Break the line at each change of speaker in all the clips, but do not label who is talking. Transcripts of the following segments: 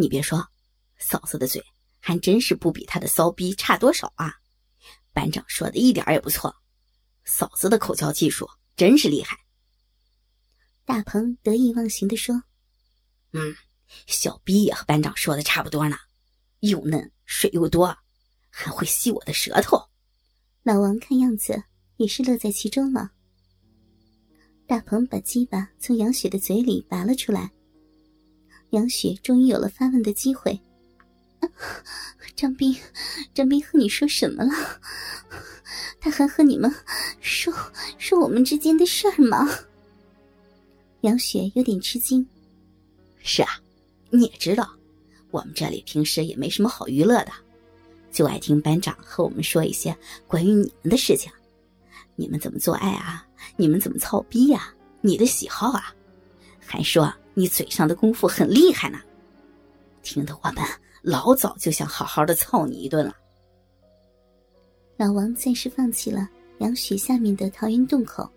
你别说，嫂子的嘴还真是不比他的骚逼差多少啊！班长说的一点也不错，嫂子的口交技术真是厉害。
大鹏得意忘形的说：“
嗯，小逼也和班长说的差不多呢，又嫩水又多，还会吸我的舌头。”
老王看样子也是乐在其中了。大鹏把鸡巴从杨雪的嘴里拔了出来。杨雪终于有了发问的机会。张斌，张斌和你说什么了？他还和你们说说我们之间的事儿吗？杨雪有点吃惊。
是啊，你也知道，我们这里平时也没什么好娱乐的，就爱听班长和我们说一些关于你们的事情。你们怎么做爱啊？你们怎么操逼呀？你的喜好啊？还说。你嘴上的功夫很厉害呢，听得我们老早就想好好的操你一顿了。
老王暂时放弃了杨雪下面的桃源洞口，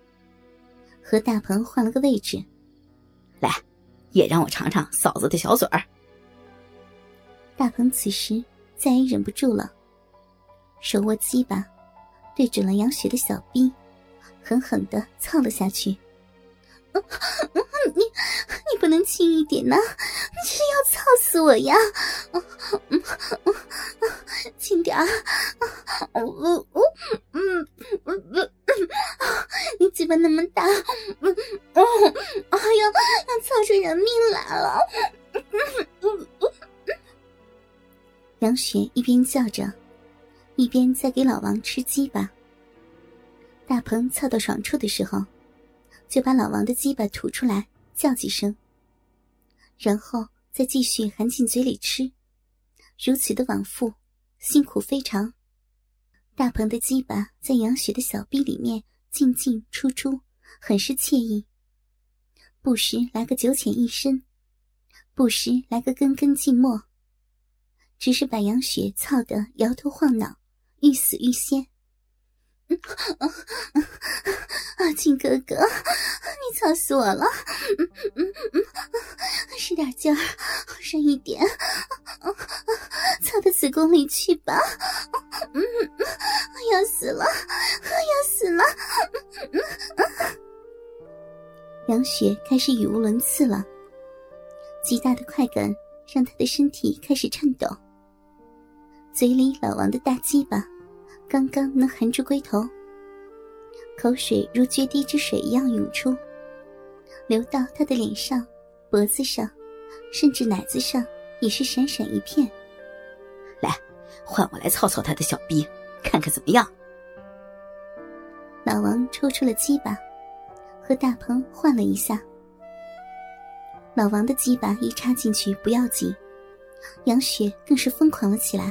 和大鹏换了个位置。
来，也让我尝尝嫂子的小嘴儿。
大鹏此时再也忍不住了，手握鸡巴，对准了杨雪的小臂，狠狠的操了下去。你 你不能轻一点呢！你是要操死我呀！轻点儿！我我嗯嗯你嘴巴那么大，哦，哎呀，要操出人命来了！杨雪一边叫着，一边在给老王吃鸡巴。大鹏操到爽处的时候。就把老王的鸡巴吐出来，叫几声，然后再继续含进嘴里吃，如此的往复，辛苦非常。大鹏的鸡巴在杨雪的小臂里面进进出出，很是惬意。不时来个九浅一深，不时来个根根寂寞，只是把杨雪操得摇头晃脑，欲死欲仙。阿庆哥哥，你操死我了！使点劲儿，深一点，操到子宫里去吧！嗯，要死了，要死了！杨雪开始语无伦次了，极大的快感让她的身体开始颤抖，嘴里老王的大鸡巴。刚刚能含住龟头，口水如决堤之水一样涌出，流到他的脸上、脖子上，甚至奶子上也是闪闪一片。
来，换我来操操他的小逼，看看怎么样？
老王抽出了鸡巴，和大鹏换了一下。老王的鸡巴一插进去不要紧，杨雪更是疯狂了起来。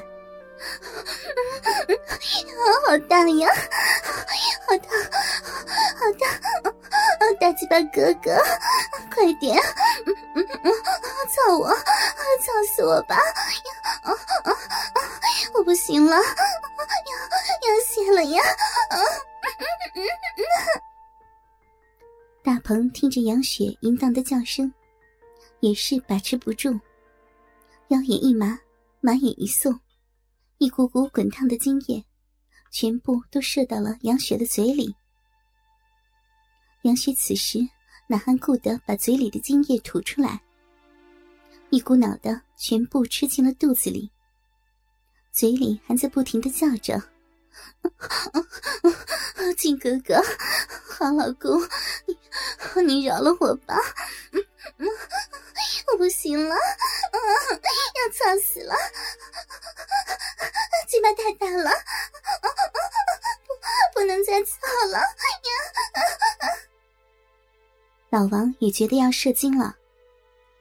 好大呀，好大，好大！大鸡巴哥哥，快点，啊操我，操死我吧！啊啊啊我不行了，要要泄了呀！大鹏听着杨雪淫荡的叫声，也是把持不住，腰眼一麻，马眼一送。一股股滚烫的精液，全部都射到了杨雪的嘴里。杨雪此时哪还顾得把嘴里的精液吐出来，一股脑的全部吃进了肚子里，嘴里还在不停的叫着：“金哥哥，好老公，你你饶了我吧，我不行了，要操死了。”鸡巴太大了，不不能再操了呀！老王也觉得要射精了，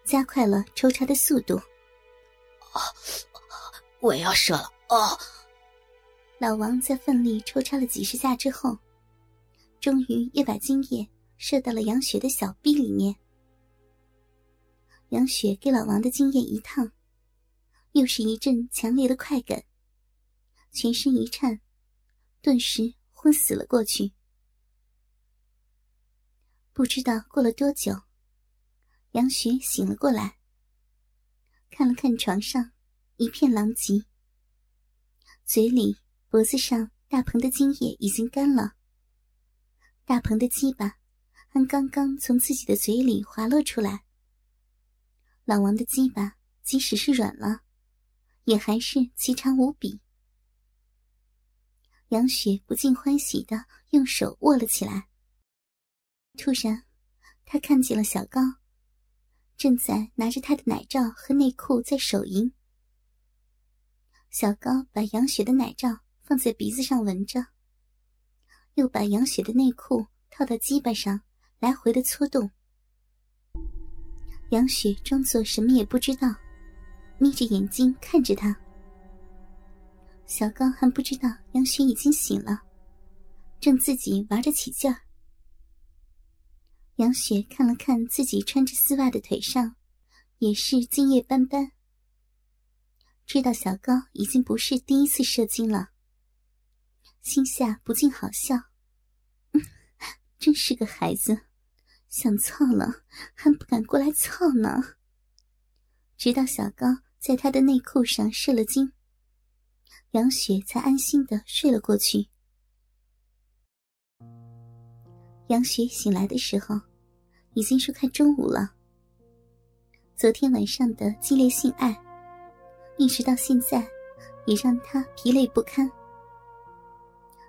加快了抽插的速度。
哦，我也要射了哦！
老王在奋力抽插了几十下之后，终于又把精液射到了杨雪的小臂里面。杨雪给老王的精液一烫，又是一阵强烈的快感。全身一颤，顿时昏死了过去。不知道过了多久，杨雪醒了过来，看了看床上，一片狼藉，嘴里、脖子上大鹏的精液已经干了。大鹏的鸡巴还刚刚从自己的嘴里滑落出来。老王的鸡巴即使是软了，也还是奇长无比。杨雪不禁欢喜的用手握了起来。突然，她看见了小高，正在拿着他的奶罩和内裤在手淫。小高把杨雪的奶罩放在鼻子上闻着。又把杨雪的内裤套到鸡巴上，来回的搓动。杨雪装作什么也不知道，眯着眼睛看着他。小高还不知道杨雪已经醒了，正自己玩着起劲。杨雪看了看自己穿着丝袜的腿上，也是精液斑斑，知道小高已经不是第一次射精了，心下不禁好笑。真是个孩子，想操了还不敢过来操呢。直到小高在他的内裤上射了精，杨雪才安心的睡了过去。杨雪醒来的时候，已经是快中午了。昨天晚上的激烈性爱，一直到现在，也让他疲累不堪。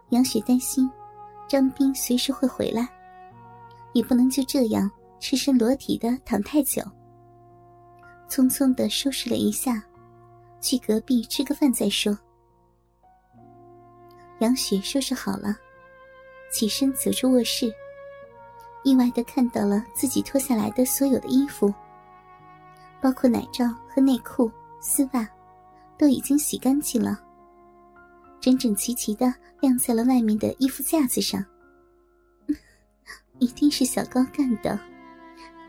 杨雪担心。张斌随时会回来，也不能就这样赤身裸体的躺太久。匆匆的收拾了一下，去隔壁吃个饭再说。杨雪收拾好了，起身走出卧室，意外的看到了自己脱下来的所有的衣服，包括奶罩和内裤、丝袜，都已经洗干净了。整整齐齐的晾在了外面的衣服架子上。一定是小高干的，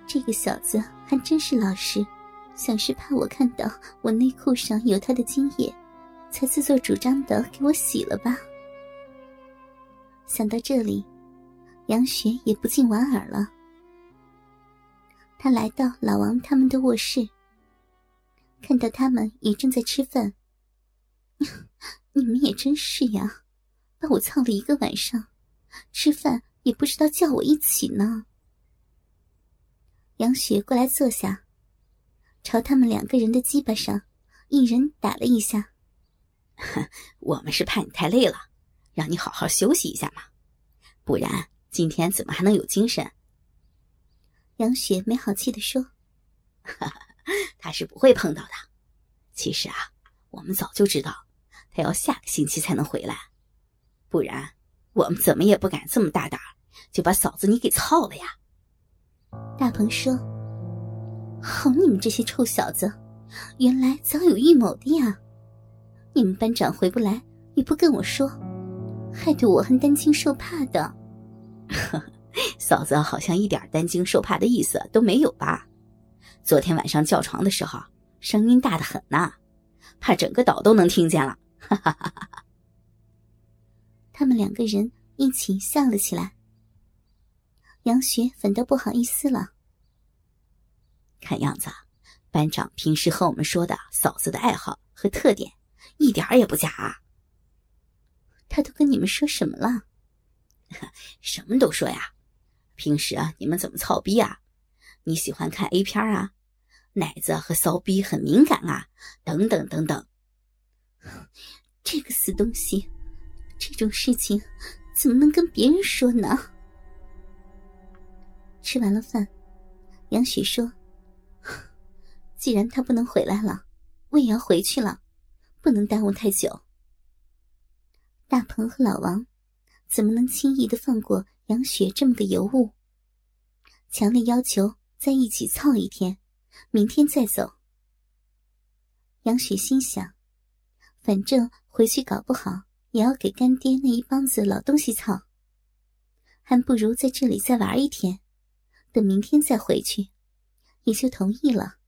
这个小子还真是老实，想是怕我看到我内裤上有他的精液，才自作主张的给我洗了吧。想到这里，杨雪也不禁莞尔了。他来到老王他们的卧室，看到他们也正在吃饭。你们也真是呀，把我操了一个晚上，吃饭也不知道叫我一起呢。杨雪过来坐下，朝他们两个人的鸡巴上一人打了一下。
我们是怕你太累了，让你好好休息一下嘛，不然今天怎么还能有精神？
杨雪没好气的说：“
他是不会碰到的。其实啊，我们早就知道。”他要下个星期才能回来，不然我们怎么也不敢这么大胆，就把嫂子你给操了呀。
大鹏说：“好你们这些臭小子，原来早有预谋的呀！你们班长回不来也不跟我说，害得我还担惊受怕的。
嫂子好像一点担惊受怕的意思都没有吧？昨天晚上叫床的时候，声音大的很呐，怕整个岛都能听见了。”哈哈哈！哈
他们两个人一起笑了起来。杨雪反倒不好意思了。
看样子，班长平时和我们说的嫂子的爱好和特点，一点也不假。
他都跟你们说什么了？
什么都说呀。平时啊，你们怎么操逼啊？你喜欢看 A 片啊？奶子和骚逼很敏感啊？等等等等。
这个死东西，这种事情怎么能跟别人说呢？吃完了饭，杨雪说：“ 既然他不能回来了，我也要回去了，不能耽误太久。”大鹏和老王怎么能轻易的放过杨雪这么个尤物？强烈要求在一起操一天，明天再走。杨雪心想。反正回去搞不好也要给干爹那一帮子老东西操，还不如在这里再玩一天，等明天再回去，也就同意了。